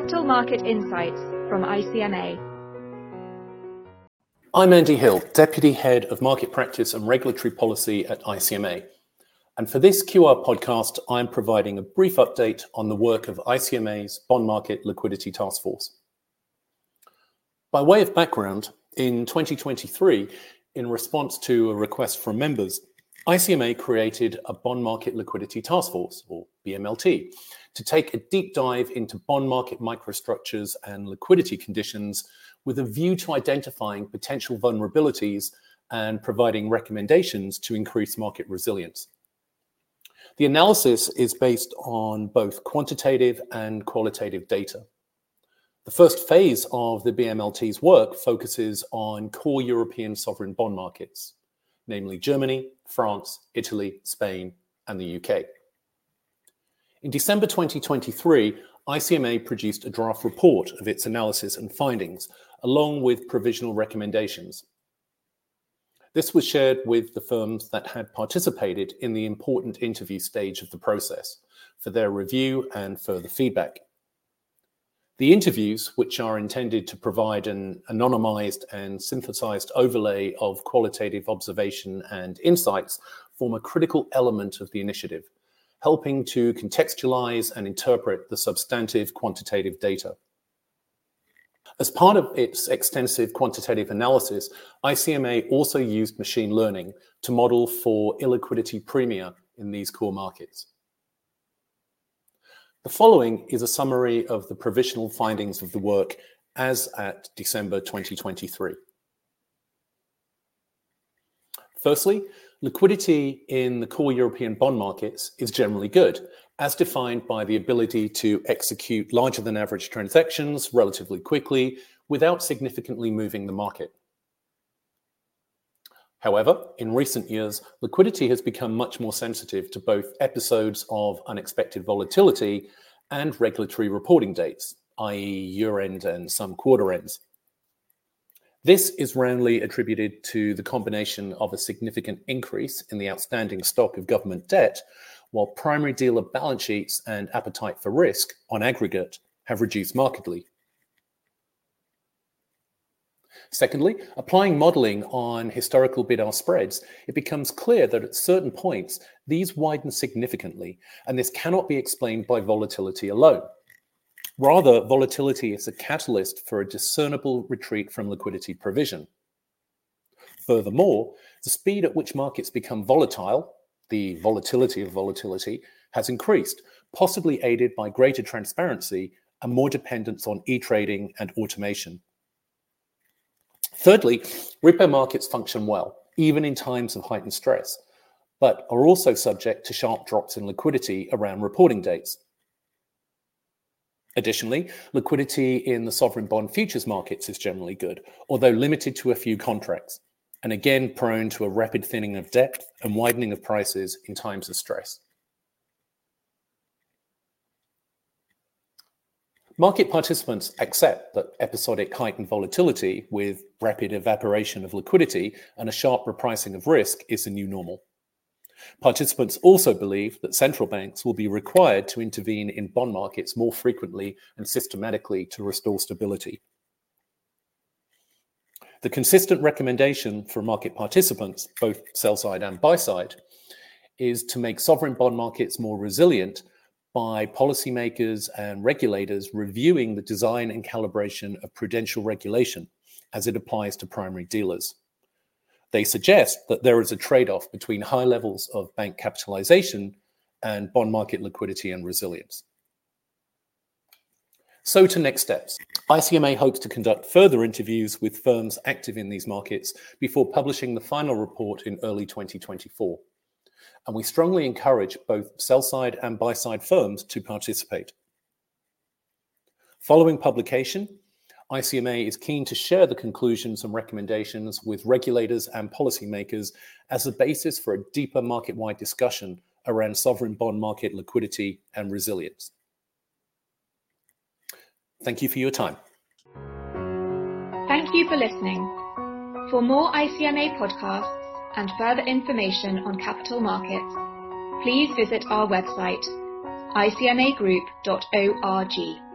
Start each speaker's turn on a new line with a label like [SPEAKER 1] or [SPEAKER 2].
[SPEAKER 1] Capital Market Insights from ICMA.
[SPEAKER 2] I'm Andy Hill, Deputy Head of Market Practice and Regulatory Policy at ICMA. And for this QR podcast, I'm providing a brief update on the work of ICMA's Bond Market Liquidity Task Force. By way of background, in 2023, in response to a request from members, ICMA created a Bond Market Liquidity Task Force, or BMLT, to take a deep dive into bond market microstructures and liquidity conditions with a view to identifying potential vulnerabilities and providing recommendations to increase market resilience. The analysis is based on both quantitative and qualitative data. The first phase of the BMLT's work focuses on core European sovereign bond markets, namely Germany, France, Italy, Spain, and the UK. In December 2023, ICMA produced a draft report of its analysis and findings, along with provisional recommendations. This was shared with the firms that had participated in the important interview stage of the process for their review and further feedback. The interviews, which are intended to provide an anonymized and synthesized overlay of qualitative observation and insights, form a critical element of the initiative helping to contextualize and interpret the substantive quantitative data. As part of its extensive quantitative analysis, ICMA also used machine learning to model for illiquidity premia in these core markets. The following is a summary of the provisional findings of the work as at December 2023. Firstly, Liquidity in the core European bond markets is generally good, as defined by the ability to execute larger than average transactions relatively quickly without significantly moving the market. However, in recent years, liquidity has become much more sensitive to both episodes of unexpected volatility and regulatory reporting dates, i.e., year end and some quarter ends. This is roundly attributed to the combination of a significant increase in the outstanding stock of government debt, while primary dealer balance sheets and appetite for risk on aggregate have reduced markedly. Secondly, applying modeling on historical bid-ask spreads, it becomes clear that at certain points, these widen significantly, and this cannot be explained by volatility alone. Rather, volatility is a catalyst for a discernible retreat from liquidity provision. Furthermore, the speed at which markets become volatile, the volatility of volatility, has increased, possibly aided by greater transparency and more dependence on e-trading and automation. Thirdly, repo markets function well, even in times of heightened stress, but are also subject to sharp drops in liquidity around reporting dates. Additionally, liquidity in the sovereign bond futures markets is generally good, although limited to a few contracts, and again prone to a rapid thinning of depth and widening of prices in times of stress. Market participants accept that episodic heightened volatility with rapid evaporation of liquidity and a sharp repricing of risk is the new normal. Participants also believe that central banks will be required to intervene in bond markets more frequently and systematically to restore stability. The consistent recommendation for market participants, both sell side and buy side, is to make sovereign bond markets more resilient by policymakers and regulators reviewing the design and calibration of prudential regulation as it applies to primary dealers. They suggest that there is a trade off between high levels of bank capitalization and bond market liquidity and resilience. So, to next steps. ICMA hopes to conduct further interviews with firms active in these markets before publishing the final report in early 2024. And we strongly encourage both sell side and buy side firms to participate. Following publication, ICMA is keen to share the conclusions and recommendations with regulators and policymakers as a basis for a deeper market wide discussion around sovereign bond market liquidity and resilience. Thank you for your time.
[SPEAKER 1] Thank you for listening. For more ICMA podcasts and further information on capital markets, please visit our website, icmagroup.org.